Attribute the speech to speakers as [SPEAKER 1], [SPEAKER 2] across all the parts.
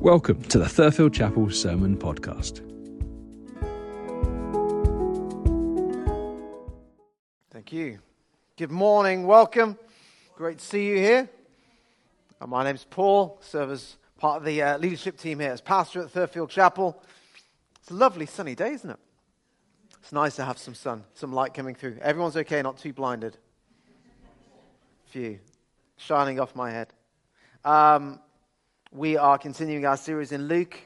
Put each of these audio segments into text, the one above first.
[SPEAKER 1] Welcome to the Thurfield Chapel Sermon Podcast.
[SPEAKER 2] Thank you. Good morning. Welcome. Great to see you here. Uh, my name's Paul. Serve as part of the uh, leadership team here as pastor at Thurfield Chapel. It's a lovely sunny day, isn't it? It's nice to have some sun, some light coming through. Everyone's okay, not too blinded. Few shining off my head. Um, we are continuing our series in Luke.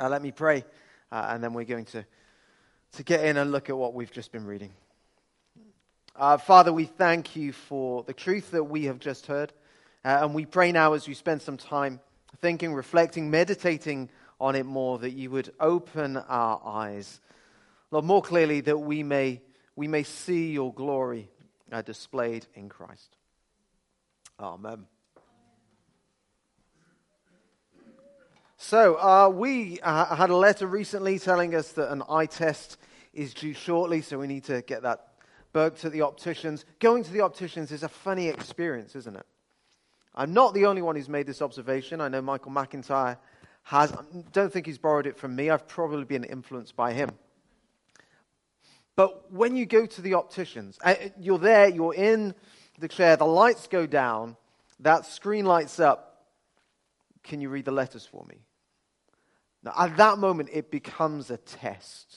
[SPEAKER 2] Uh, let me pray, uh, and then we're going to, to get in and look at what we've just been reading. Uh, Father, we thank you for the truth that we have just heard. Uh, and we pray now as we spend some time thinking, reflecting, meditating on it more, that you would open our eyes, Lord, more clearly that we may, we may see your glory uh, displayed in Christ. Amen. So, uh, we uh, had a letter recently telling us that an eye test is due shortly, so we need to get that booked at the opticians. Going to the opticians is a funny experience, isn't it? I'm not the only one who's made this observation. I know Michael McIntyre has. I don't think he's borrowed it from me. I've probably been influenced by him. But when you go to the opticians, uh, you're there, you're in the chair, the lights go down, that screen lights up. Can you read the letters for me? Now, at that moment, it becomes a test,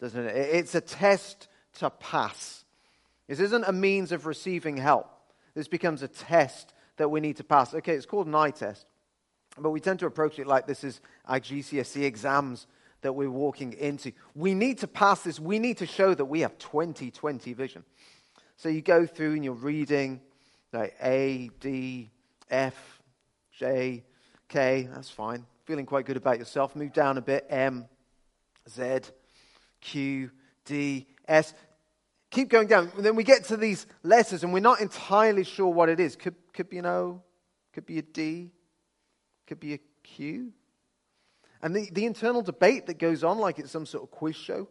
[SPEAKER 2] doesn't it? It's a test to pass. This isn't a means of receiving help. This becomes a test that we need to pass. Okay, it's called an eye test, but we tend to approach it like this is our GCSE exams that we're walking into. We need to pass this. We need to show that we have 20/20 vision. So you go through and you're reading like A, D, F, J, K. That's fine. Feeling quite good about yourself. Move down a bit. M, Z, Q, D, S. Keep going down. And then we get to these letters and we're not entirely sure what it is. Could, could be an O, could be a D, could be a Q. And the, the internal debate that goes on like it's some sort of quiz show.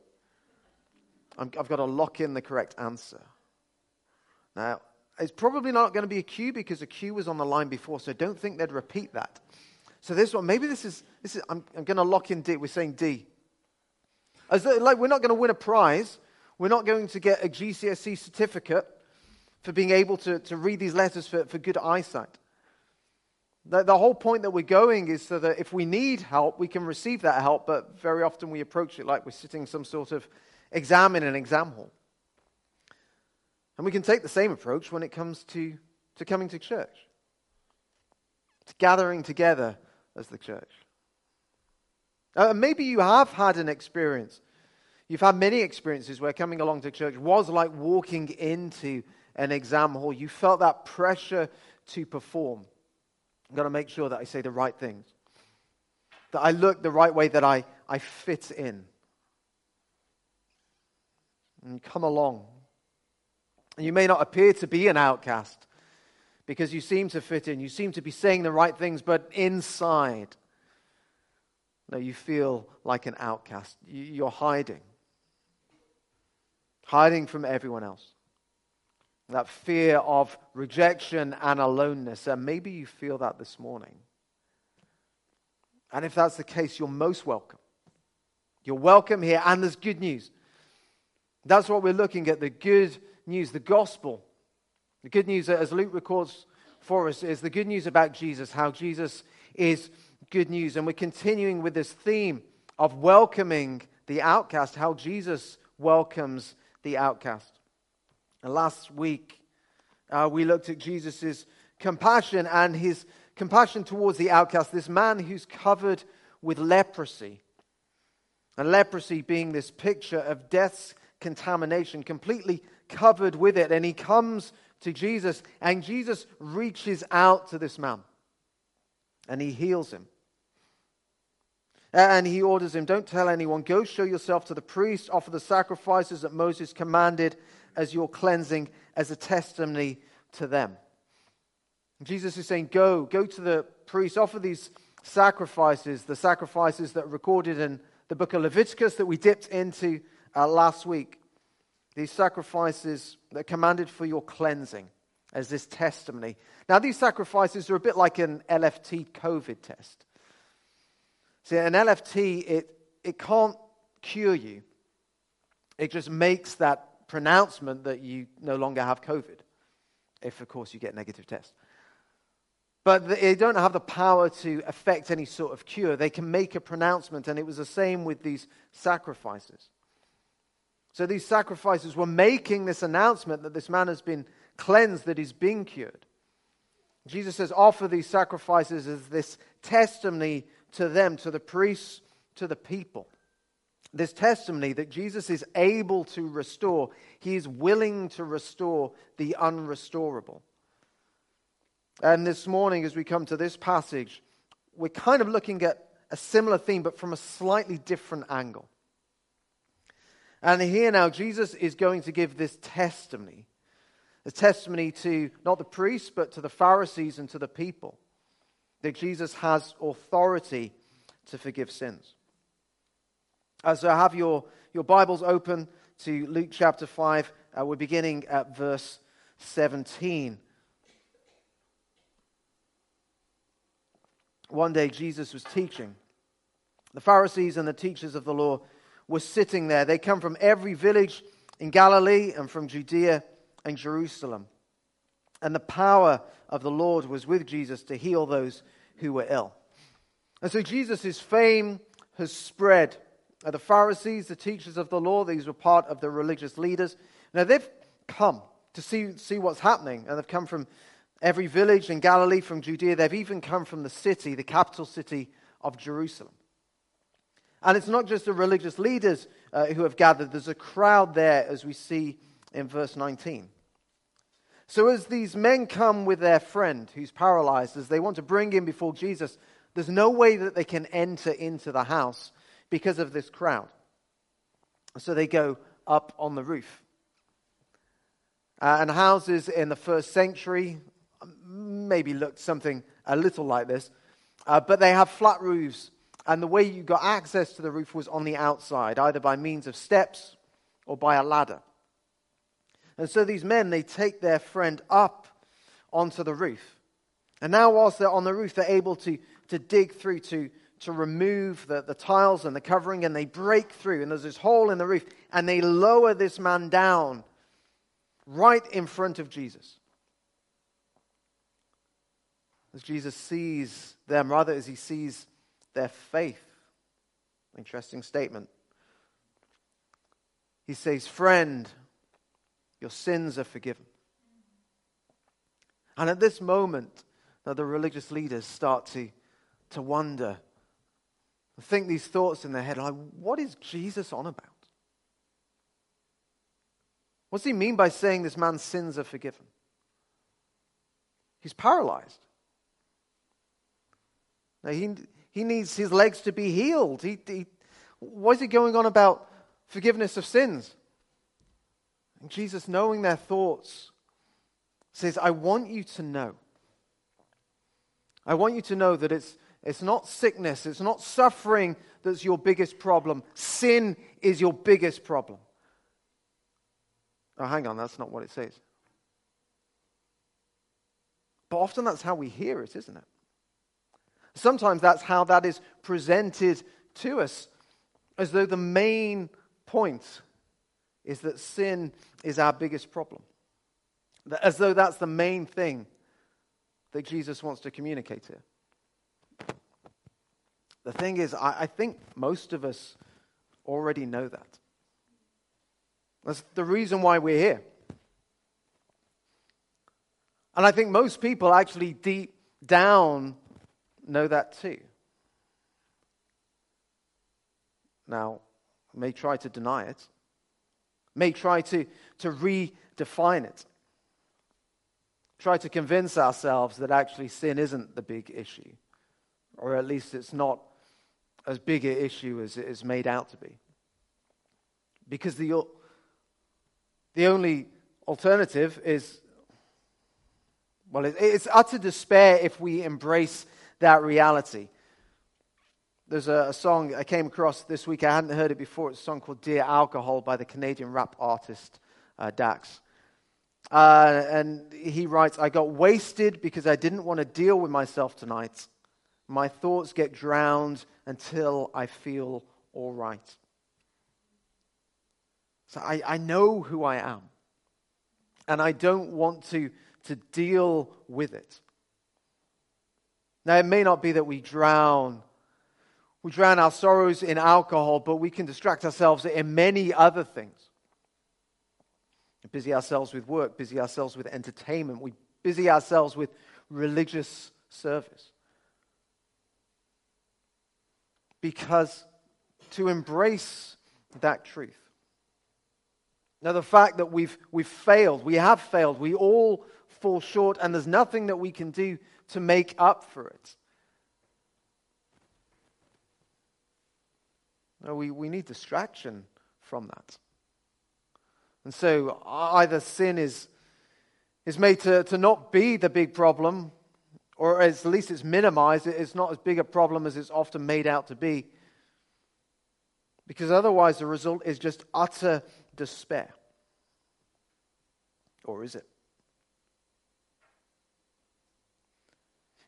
[SPEAKER 2] i have got to lock in the correct answer. Now, it's probably not going to be a Q because a Q was on the line before, so don't think they'd repeat that. So this one, maybe this is, this is I'm, I'm going to lock in D. We're saying D. As though, like we're not going to win a prize. We're not going to get a GCSE certificate for being able to, to read these letters for, for good eyesight. The, the whole point that we're going is so that if we need help, we can receive that help, but very often we approach it like we're sitting some sort of exam in an exam hall. And we can take the same approach when it comes to, to coming to church, to gathering together as the church. Uh, maybe you have had an experience. You've had many experiences where coming along to church was like walking into an exam hall. You felt that pressure to perform. I've got to make sure that I say the right things, that I look the right way, that I, I fit in. And come along And you may not appear to be an outcast because you seem to fit in. You seem to be saying the right things, but inside, no, you feel like an outcast. You're hiding, hiding from everyone else. That fear of rejection and aloneness. And maybe you feel that this morning. And if that's the case, you're most welcome. You're welcome here, and there's good news. That's what we're looking at the good news, the gospel. The good news, as Luke records for us, is the good news about Jesus, how Jesus is good news. And we're continuing with this theme of welcoming the outcast, how Jesus welcomes the outcast. And last week, uh, we looked at Jesus' compassion and his compassion towards the outcast, this man who's covered with leprosy. And leprosy being this picture of death's contamination, completely covered with it. And he comes to Jesus, and Jesus reaches out to this man and he heals him. And he orders him, Don't tell anyone. Go show yourself to the priest. Offer the sacrifices that Moses commanded as your cleansing, as a testimony to them. Jesus is saying, Go, go to the priest. Offer these sacrifices, the sacrifices that are recorded in the book of Leviticus that we dipped into uh, last week. These sacrifices that are commanded for your cleansing as this testimony. Now, these sacrifices are a bit like an LFT COVID test. See, an LFT, it, it can't cure you. It just makes that pronouncement that you no longer have COVID, if, of course, you get a negative tests. But they don't have the power to affect any sort of cure. They can make a pronouncement, and it was the same with these sacrifices. So these sacrifices were making this announcement that this man has been cleansed, that he's been cured. Jesus says, offer these sacrifices as this testimony to them, to the priests, to the people. This testimony that Jesus is able to restore, he is willing to restore the unrestorable. And this morning, as we come to this passage, we're kind of looking at a similar theme, but from a slightly different angle. And here now, Jesus is going to give this testimony a testimony to not the priests, but to the Pharisees and to the people that Jesus has authority to forgive sins. Uh, so have your, your Bibles open to Luke chapter 5. Uh, we're beginning at verse 17. One day Jesus was teaching. The Pharisees and the teachers of the law were sitting there. They come from every village in Galilee and from Judea and Jerusalem. And the power of the Lord was with Jesus to heal those who were ill. And so Jesus' fame has spread. The Pharisees, the teachers of the law, these were part of the religious leaders. Now they've come to see, see what's happening, and they've come from every village in Galilee, from Judea. They've even come from the city, the capital city of Jerusalem. And it's not just the religious leaders uh, who have gathered, there's a crowd there, as we see in verse 19. So, as these men come with their friend who's paralyzed, as they want to bring him before Jesus, there's no way that they can enter into the house because of this crowd. So they go up on the roof. Uh, and houses in the first century maybe looked something a little like this, uh, but they have flat roofs. And the way you got access to the roof was on the outside, either by means of steps or by a ladder. And so these men, they take their friend up onto the roof. And now, whilst they're on the roof, they're able to, to dig through, to, to remove the, the tiles and the covering, and they break through. And there's this hole in the roof, and they lower this man down right in front of Jesus. As Jesus sees them, rather, as he sees their faith. Interesting statement. He says, Friend, your sins are forgiven. And at this moment, that the religious leaders start to, to wonder, think these thoughts in their head like, what is Jesus on about? What's he mean by saying this man's sins are forgiven? He's paralyzed. Now, he, he needs his legs to be healed. He, he, what is he going on about forgiveness of sins? And Jesus, knowing their thoughts, says, I want you to know. I want you to know that it's, it's not sickness, it's not suffering that's your biggest problem. Sin is your biggest problem. Oh, hang on, that's not what it says. But often that's how we hear it, isn't it? Sometimes that's how that is presented to us, as though the main point is that sin is our biggest problem. As though that's the main thing that Jesus wants to communicate here. The thing is, I, I think most of us already know that. That's the reason why we're here. And I think most people actually deep down know that too. Now, may try to deny it, may try to, to redefine it, try to convince ourselves that actually sin isn't the big issue, or at least it's not as big an issue as it is made out to be. Because the, the only alternative is, well, it's utter despair if we embrace that reality. There's a, a, song I came across this week. I hadn't heard it before. It's a song called Dear Alcohol by the Canadian rap artist uh, Dax. Uh, and he writes, I got wasted because I didn't want to deal with myself tonight. My thoughts get drowned until I feel all right. So I, I know who I am. And I don't want to, to deal with it. Now, it may not be that we drown. We drown our sorrows in alcohol, but we can distract ourselves in many other things. We busy ourselves with work, busy ourselves with entertainment, we busy ourselves with religious service. Because to embrace that truth, now, the fact that we've, we've failed, we have failed, we all fall short, and there's nothing that we can do to make up for it. No, we, we need distraction from that. And so either sin is, is made to, to not be the big problem, or at least it's minimized. It's not as big a problem as it's often made out to be. Because otherwise, the result is just utter despair. Or is it?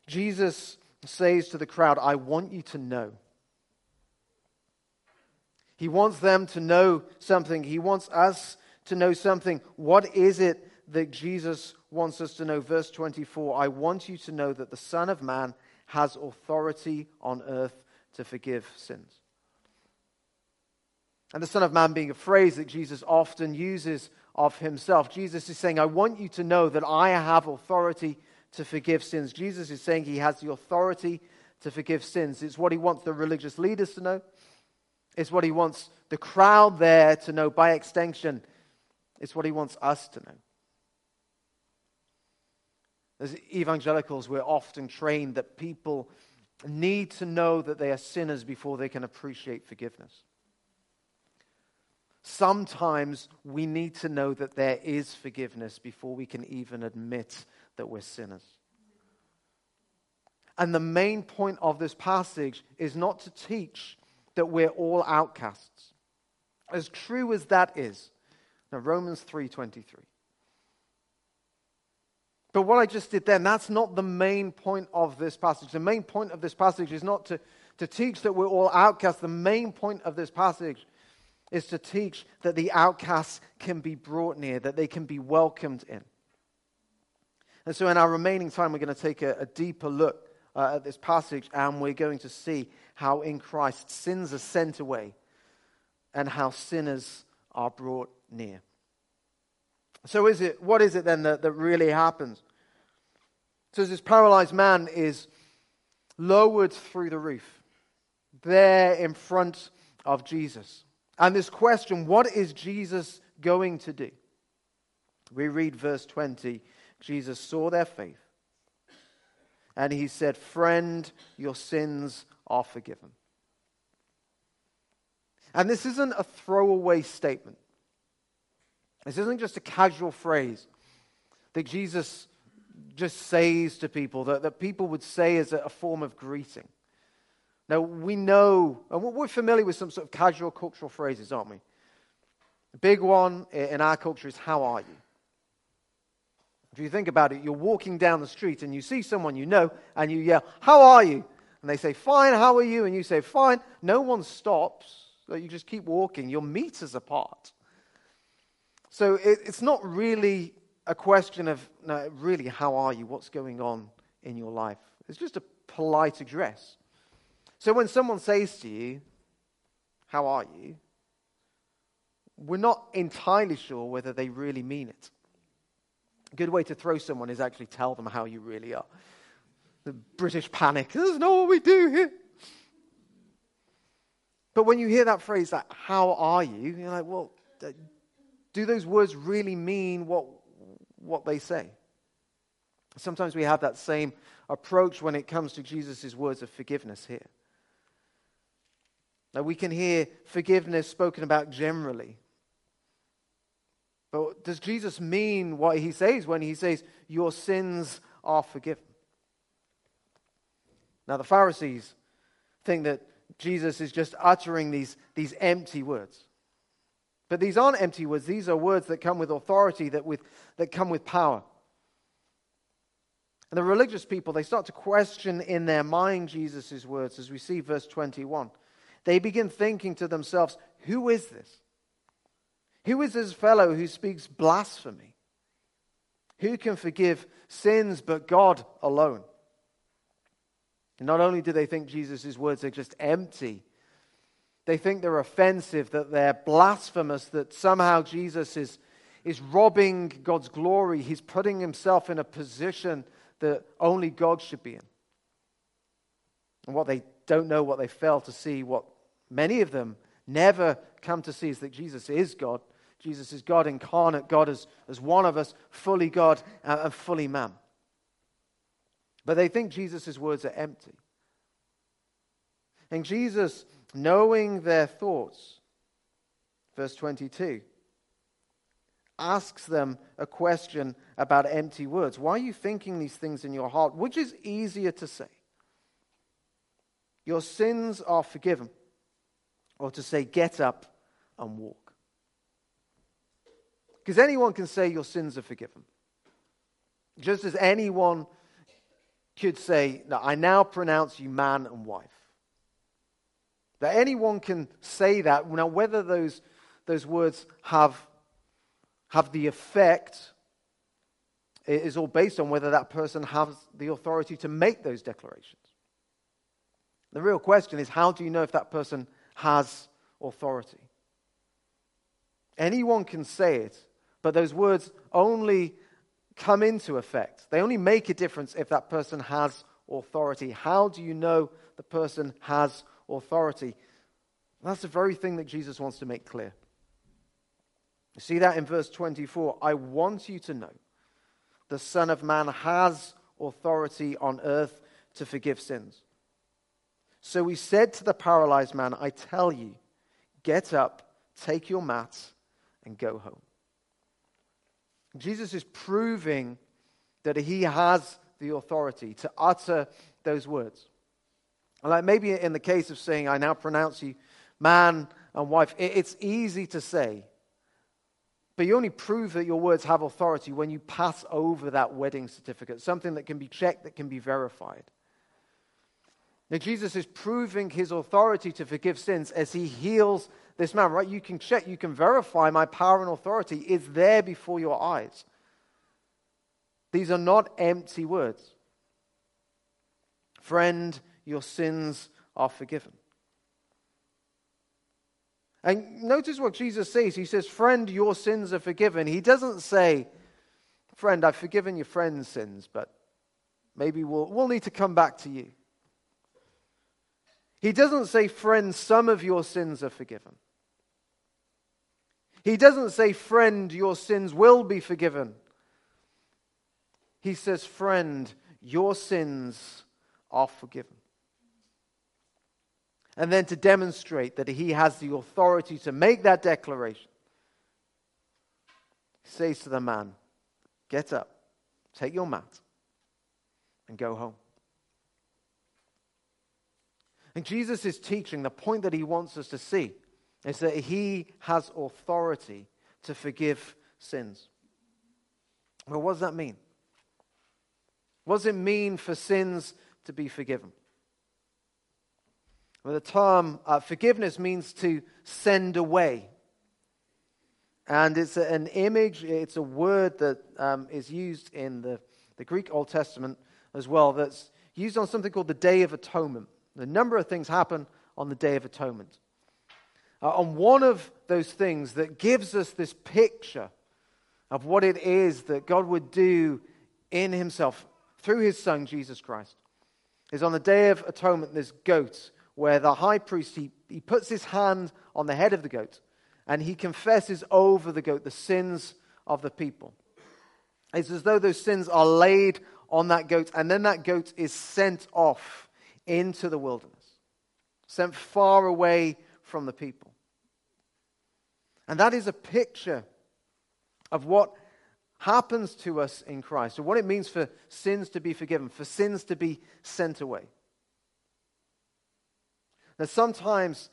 [SPEAKER 2] Jesus says to the crowd, I want you to know. He wants them to know something. He wants us to know something. What is it that Jesus wants us to know? Verse 24 I want you to know that the Son of Man has authority on earth to forgive sins. And the Son of Man being a phrase that Jesus often uses of himself. Jesus is saying, I want you to know that I have authority to forgive sins. Jesus is saying he has the authority to forgive sins. It's what he wants the religious leaders to know, it's what he wants the crowd there to know by extension. It's what he wants us to know. As evangelicals, we're often trained that people need to know that they are sinners before they can appreciate forgiveness. Sometimes we need to know that there is forgiveness before we can even admit that we're sinners. And the main point of this passage is not to teach that we're all outcasts. As true as that is. Now Romans 3:23. But what I just did then, that's not the main point of this passage. The main point of this passage is not to, to teach that we're all outcasts. The main point of this passage is to teach that the outcasts can be brought near, that they can be welcomed in. And so, in our remaining time, we're going to take a, a deeper look uh, at this passage and we're going to see how in Christ sins are sent away and how sinners are brought near. So, is it, what is it then that, that really happens? So, this paralyzed man is lowered through the roof there in front of Jesus. And this question, what is Jesus going to do? We read verse 20. Jesus saw their faith and he said, Friend, your sins are forgiven. And this isn't a throwaway statement. This isn't just a casual phrase that Jesus just says to people, that, that people would say as a, a form of greeting. Now, we know, and we're familiar with some sort of casual cultural phrases, aren't we? The big one in our culture is, How are you? If you think about it, you're walking down the street and you see someone you know and you yell, How are you? And they say, Fine, how are you? And you say, Fine. No one stops. You just keep walking. You're meters apart. So it's not really a question of, no, really, how are you? What's going on in your life? It's just a polite address. So when someone says to you, How are you? we're not entirely sure whether they really mean it. Good way to throw someone is actually tell them how you really are. The British panic, this is not what we do here. But when you hear that phrase, like, how are you? You're like, well, do those words really mean what, what they say? Sometimes we have that same approach when it comes to Jesus' words of forgiveness here. Now, we can hear forgiveness spoken about generally. But does Jesus mean what he says when he says, Your sins are forgiven? Now, the Pharisees think that Jesus is just uttering these, these empty words. But these aren't empty words, these are words that come with authority, that, with, that come with power. And the religious people, they start to question in their mind Jesus' words as we see verse 21. They begin thinking to themselves, Who is this? Who is this fellow who speaks blasphemy? Who can forgive sins but God alone? And not only do they think Jesus' words are just empty, they think they're offensive, that they're blasphemous, that somehow Jesus is, is robbing God's glory. He's putting himself in a position that only God should be in. And what they don't know, what they fail to see, what many of them never come to see is that Jesus is God. Jesus is God incarnate, God as, as one of us, fully God uh, and fully man. But they think Jesus' words are empty. And Jesus, knowing their thoughts, verse 22, asks them a question about empty words. Why are you thinking these things in your heart? Which is easier to say? Your sins are forgiven. Or to say, get up and walk. Because anyone can say your sins are forgiven. Just as anyone could say, no, I now pronounce you man and wife. That anyone can say that. Now, whether those, those words have, have the effect is all based on whether that person has the authority to make those declarations. The real question is how do you know if that person has authority? Anyone can say it, but those words only come into effect. They only make a difference if that person has authority. How do you know the person has authority? That's the very thing that Jesus wants to make clear. You see that in verse 24. I want you to know the Son of Man has authority on earth to forgive sins. So he said to the paralyzed man, I tell you, get up, take your mat, and go home. Jesus is proving that he has the authority to utter those words. Like maybe in the case of saying, I now pronounce you man and wife, it's easy to say. But you only prove that your words have authority when you pass over that wedding certificate, something that can be checked, that can be verified. Now, Jesus is proving his authority to forgive sins as he heals this man, right? You can check, you can verify my power and authority is there before your eyes. These are not empty words. Friend, your sins are forgiven. And notice what Jesus says. He says, Friend, your sins are forgiven. He doesn't say, Friend, I've forgiven your friend's sins, but maybe we'll, we'll need to come back to you. He doesn't say, Friend, some of your sins are forgiven. He doesn't say, Friend, your sins will be forgiven. He says, Friend, your sins are forgiven. And then to demonstrate that he has the authority to make that declaration, he says to the man, Get up, take your mat, and go home. And Jesus is teaching the point that he wants us to see is that he has authority to forgive sins. Well, what does that mean? What does it mean for sins to be forgiven? Well, the term uh, forgiveness means to send away. And it's an image, it's a word that um, is used in the, the Greek Old Testament as well, that's used on something called the Day of Atonement. A number of things happen on the Day of Atonement. Uh, on one of those things that gives us this picture of what it is that God would do in Himself through His Son, Jesus Christ, is on the Day of Atonement, this goat, where the high priest, he, he puts his hand on the head of the goat and he confesses over the goat the sins of the people. It's as though those sins are laid on that goat, and then that goat is sent off into the wilderness, sent far away from the people. And that is a picture of what happens to us in Christ, or what it means for sins to be forgiven, for sins to be sent away. Now, sometimes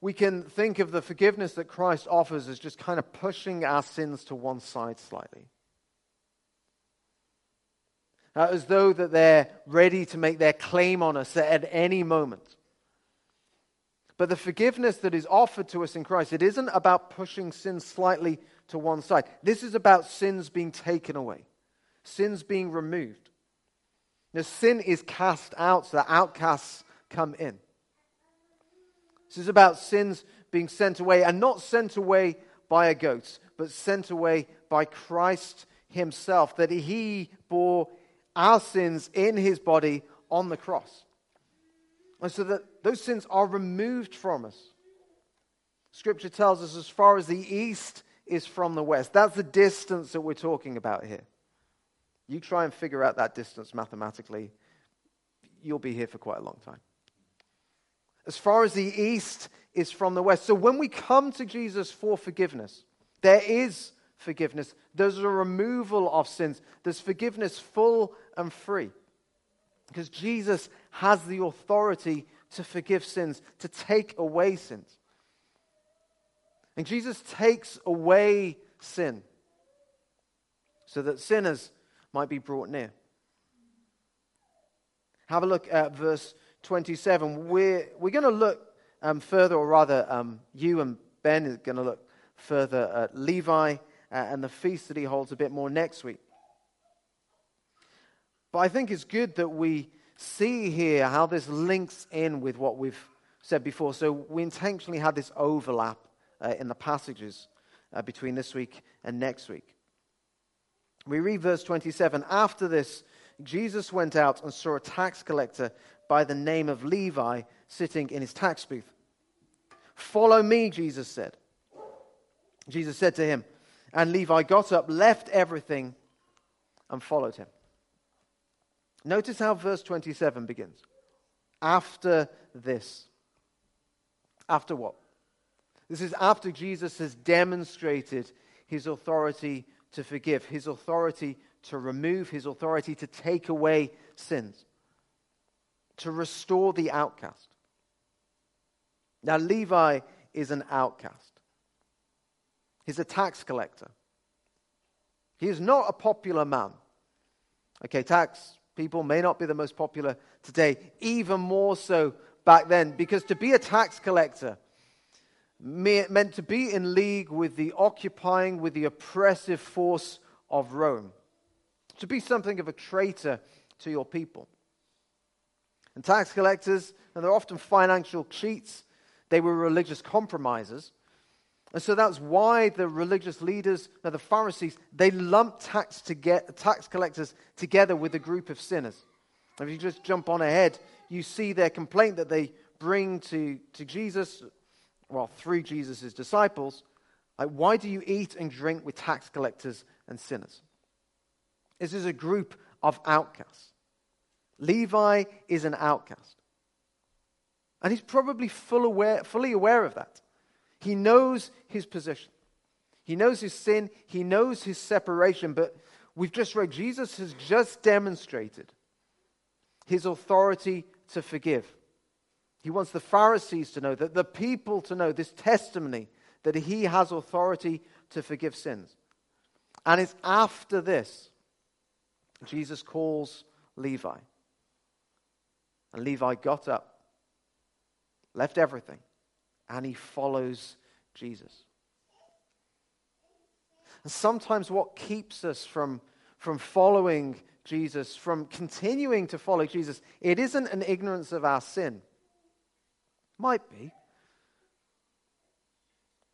[SPEAKER 2] we can think of the forgiveness that Christ offers as just kind of pushing our sins to one side slightly. Uh, as though that they're ready to make their claim on us at any moment. But the forgiveness that is offered to us in Christ, it isn't about pushing sin slightly to one side. This is about sins being taken away, sins being removed. Now, sin is cast out so that outcasts come in. This is about sins being sent away and not sent away by a goat, but sent away by Christ Himself, that He bore our sins in his body on the cross. And so that those sins are removed from us. Scripture tells us as far as the east is from the west. That's the distance that we're talking about here. You try and figure out that distance mathematically, you'll be here for quite a long time. As far as the east is from the west. So when we come to Jesus for forgiveness, there is forgiveness. There's a removal of sins. There's forgiveness full and free. Because Jesus has the authority to forgive sins, to take away sins. And Jesus takes away sin so that sinners might be brought near. Have a look at verse 27. We're, we're going to look um, further, or rather, um, you and Ben is going to look further at Levi and the feast that he holds a bit more next week. But I think it's good that we see here how this links in with what we've said before. So we intentionally had this overlap uh, in the passages uh, between this week and next week. We read verse 27 After this, Jesus went out and saw a tax collector by the name of Levi sitting in his tax booth. Follow me, Jesus said. Jesus said to him, and Levi got up, left everything, and followed him. Notice how verse 27 begins. After this. After what? This is after Jesus has demonstrated his authority to forgive, his authority to remove, his authority to take away sins, to restore the outcast. Now, Levi is an outcast. He's a tax collector. He is not a popular man. Okay, tax people may not be the most popular today, even more so back then, because to be a tax collector meant to be in league with the occupying, with the oppressive force of Rome, to be something of a traitor to your people. And tax collectors, and they're often financial cheats, they were religious compromisers. And so that's why the religious leaders, the Pharisees, they lumped tax, to get, tax collectors together with a group of sinners. If you just jump on ahead, you see their complaint that they bring to, to Jesus, well, through Jesus' disciples. Like, why do you eat and drink with tax collectors and sinners? This is a group of outcasts. Levi is an outcast. And he's probably full aware, fully aware of that. He knows his position. He knows his sin. He knows his separation. But we've just read, Jesus has just demonstrated his authority to forgive. He wants the Pharisees to know, that the people to know this testimony that he has authority to forgive sins. And it's after this Jesus calls Levi. And Levi got up, left everything, and he follows Jesus. And sometimes what keeps us from, from following Jesus, from continuing to follow Jesus, it isn't an ignorance of our sin. Might be.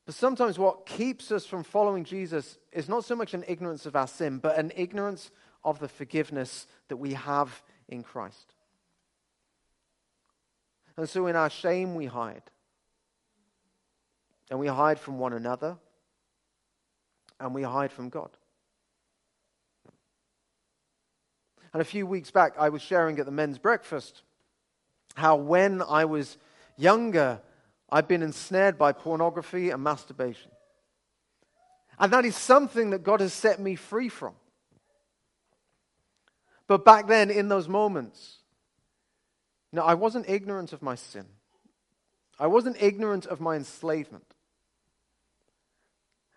[SPEAKER 2] But sometimes what keeps us from following Jesus is not so much an ignorance of our sin, but an ignorance of the forgiveness that we have in Christ. And so in our shame, we hide and we hide from one another, and we hide from God. And a few weeks back, I was sharing at the men's breakfast how when I was younger, I'd been ensnared by pornography and masturbation. And that is something that God has set me free from. But back then, in those moments, know, I wasn't ignorant of my sin. I wasn't ignorant of my enslavement.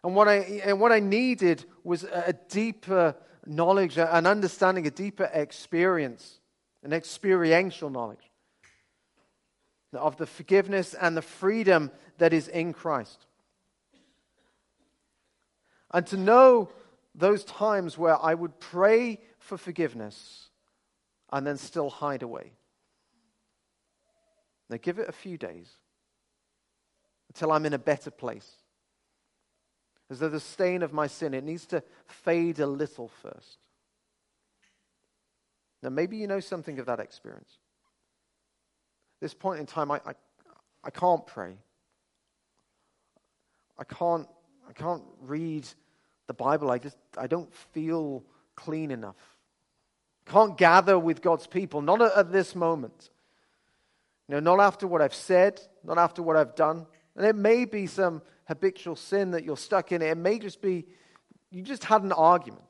[SPEAKER 2] And what I, and what I needed was a deeper knowledge, an understanding, a deeper experience, an experiential knowledge of the forgiveness and the freedom that is in Christ. And to know those times where I would pray for forgiveness and then still hide away. Now, give it a few days until I'm in a better place. As though the stain of my sin, it needs to fade a little first. Now, maybe you know something of that experience. this point in time, I, I, I can't pray. I can't, I can't read the Bible. I just I don't feel clean enough. Can't gather with God's people, not at, at this moment. You know, not after what I've said, not after what I've done. And it may be some habitual sin that you're stuck in. It may just be you just had an argument.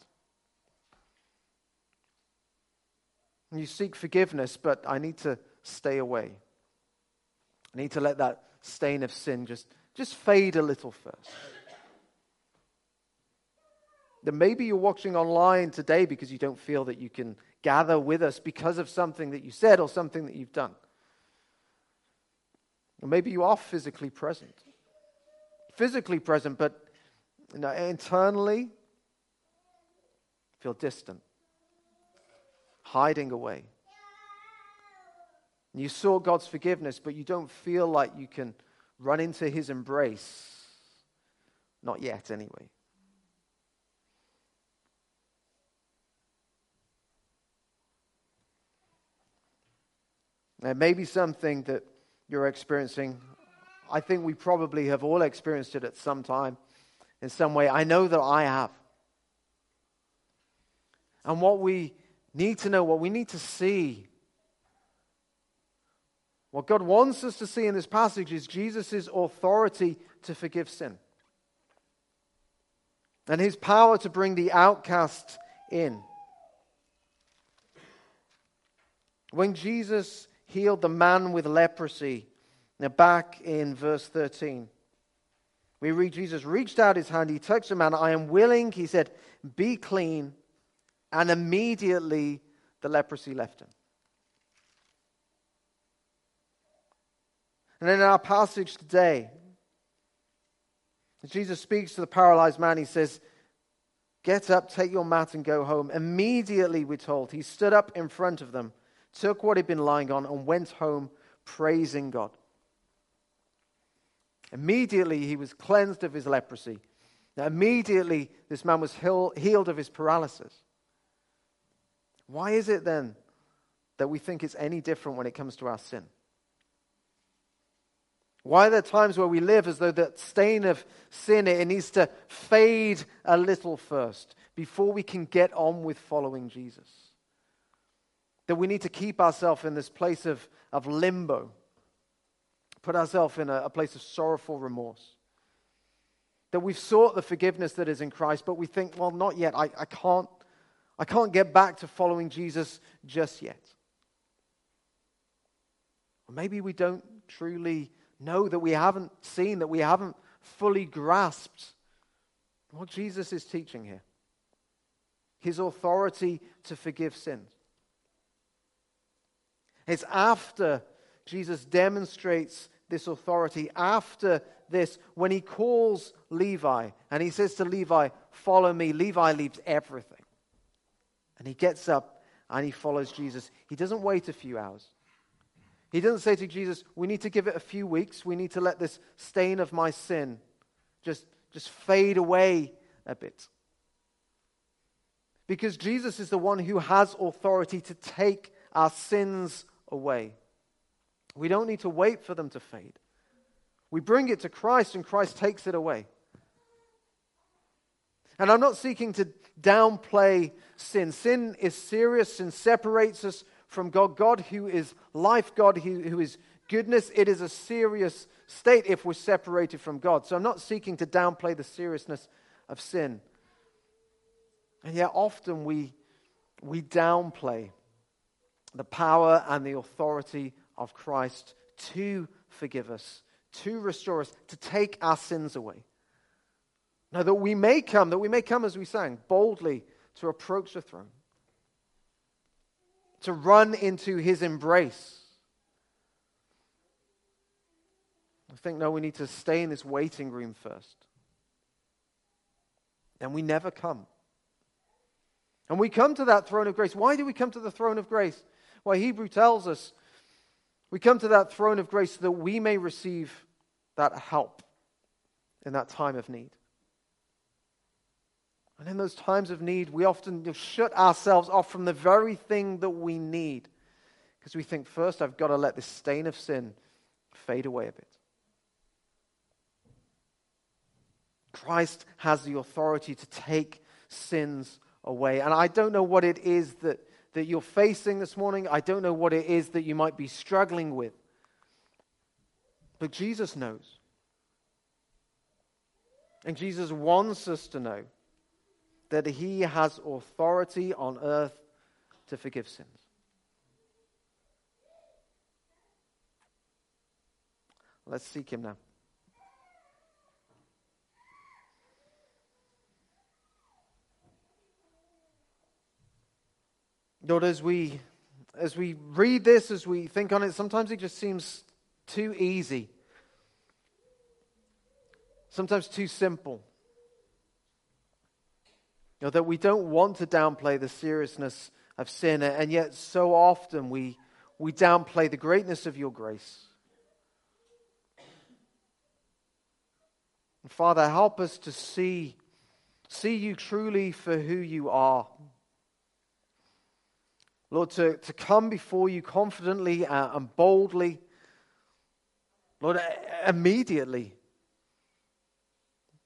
[SPEAKER 2] And you seek forgiveness, but I need to stay away. I need to let that stain of sin just, just fade a little first. Then maybe you're watching online today because you don't feel that you can gather with us because of something that you said or something that you've done. Or maybe you are physically present physically present, but you know, internally feel distant, hiding away. And you saw God's forgiveness, but you don't feel like you can run into his embrace. Not yet, anyway. There may be something that you're experiencing I think we probably have all experienced it at some time in some way. I know that I have. And what we need to know, what we need to see, what God wants us to see in this passage is Jesus' authority to forgive sin and his power to bring the outcast in. When Jesus healed the man with leprosy, now, back in verse 13, we read Jesus reached out his hand, he touched the man. I am willing, he said, be clean. And immediately the leprosy left him. And in our passage today, Jesus speaks to the paralyzed man. He says, Get up, take your mat, and go home. Immediately, we're told, he stood up in front of them, took what he'd been lying on, and went home praising God. Immediately he was cleansed of his leprosy. Now, immediately this man was healed of his paralysis. Why is it then that we think it's any different when it comes to our sin? Why are there times where we live as though that stain of sin, it needs to fade a little first before we can get on with following Jesus? That we need to keep ourselves in this place of, of limbo put ourselves in a, a place of sorrowful remorse. That we've sought the forgiveness that is in Christ, but we think, well, not yet. I, I, can't, I can't get back to following Jesus just yet. Or maybe we don't truly know that we haven't seen, that we haven't fully grasped what Jesus is teaching here his authority to forgive sins. It's after Jesus demonstrates this authority after this when he calls Levi and he says to Levi, Follow me. Levi leaves everything. And he gets up and he follows Jesus. He doesn't wait a few hours. He doesn't say to Jesus, We need to give it a few weeks. We need to let this stain of my sin just, just fade away a bit. Because Jesus is the one who has authority to take our sins away. We don't need to wait for them to fade. We bring it to Christ and Christ takes it away. And I'm not seeking to downplay sin. Sin is serious, sin separates us from God. God, who is life, God, who, is goodness, it is a serious state if we're separated from God. So I'm not seeking to downplay the seriousness of sin. And yet, often we, we downplay the power and the authority of Christ to forgive us, to restore us, to take our sins away. Now, that we may come, that we may come, as we sang, boldly to approach the throne, to run into his embrace. I think, no, we need to stay in this waiting room first. And we never come. And we come to that throne of grace. Why do we come to the throne of grace? Well, Hebrew tells us we come to that throne of grace so that we may receive that help in that time of need. And in those times of need, we often shut ourselves off from the very thing that we need because we think, first, I've got to let this stain of sin fade away a bit. Christ has the authority to take sins away. And I don't know what it is that, that you're facing this morning. I don't know what it is that you might be struggling with. But Jesus knows. And Jesus wants us to know that he has authority on earth to forgive sins. Let's seek him now. Lord, as we, as we read this, as we think on it, sometimes it just seems too easy, sometimes too simple. You know, that we don't want to downplay the seriousness of sin, and yet so often we, we downplay the greatness of your grace. And Father, help us to see, see you truly for who you are. Lord, to, to come before you confidently uh, and boldly. Lord, immediately.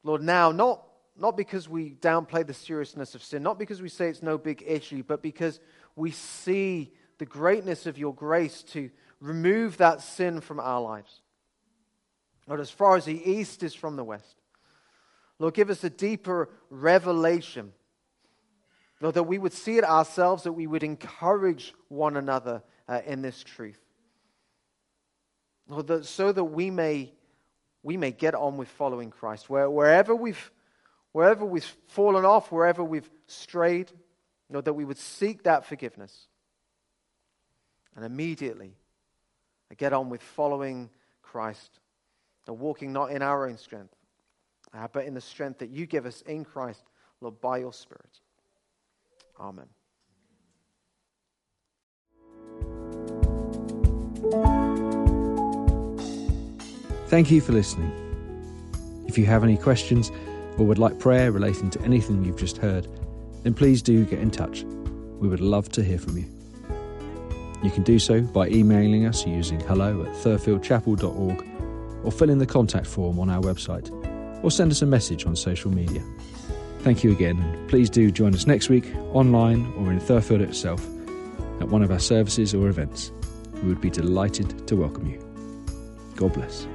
[SPEAKER 2] Lord, now, not, not because we downplay the seriousness of sin, not because we say it's no big issue, but because we see the greatness of your grace to remove that sin from our lives. Lord, as far as the east is from the west. Lord, give us a deeper revelation Lord, that we would see it ourselves, that we would encourage one another uh, in this truth. Lord, that, so that we may, we may get on with following Christ. Where, wherever, we've, wherever we've fallen off, wherever we've strayed, Lord, that we would seek that forgiveness. And immediately get on with following Christ. And walking not in our own strength, uh, but in the strength that you give us in Christ, Lord, by your Spirit. Amen.
[SPEAKER 1] Thank you for listening. If you have any questions or would like prayer relating to anything you've just heard, then please do get in touch. We would love to hear from you. You can do so by emailing us using hello at therfieldchapel.org or fill in the contact form on our website or send us a message on social media. Thank you again, please do join us next week, online or in Therfield itself, at one of our services or events. We would be delighted to welcome you. God bless.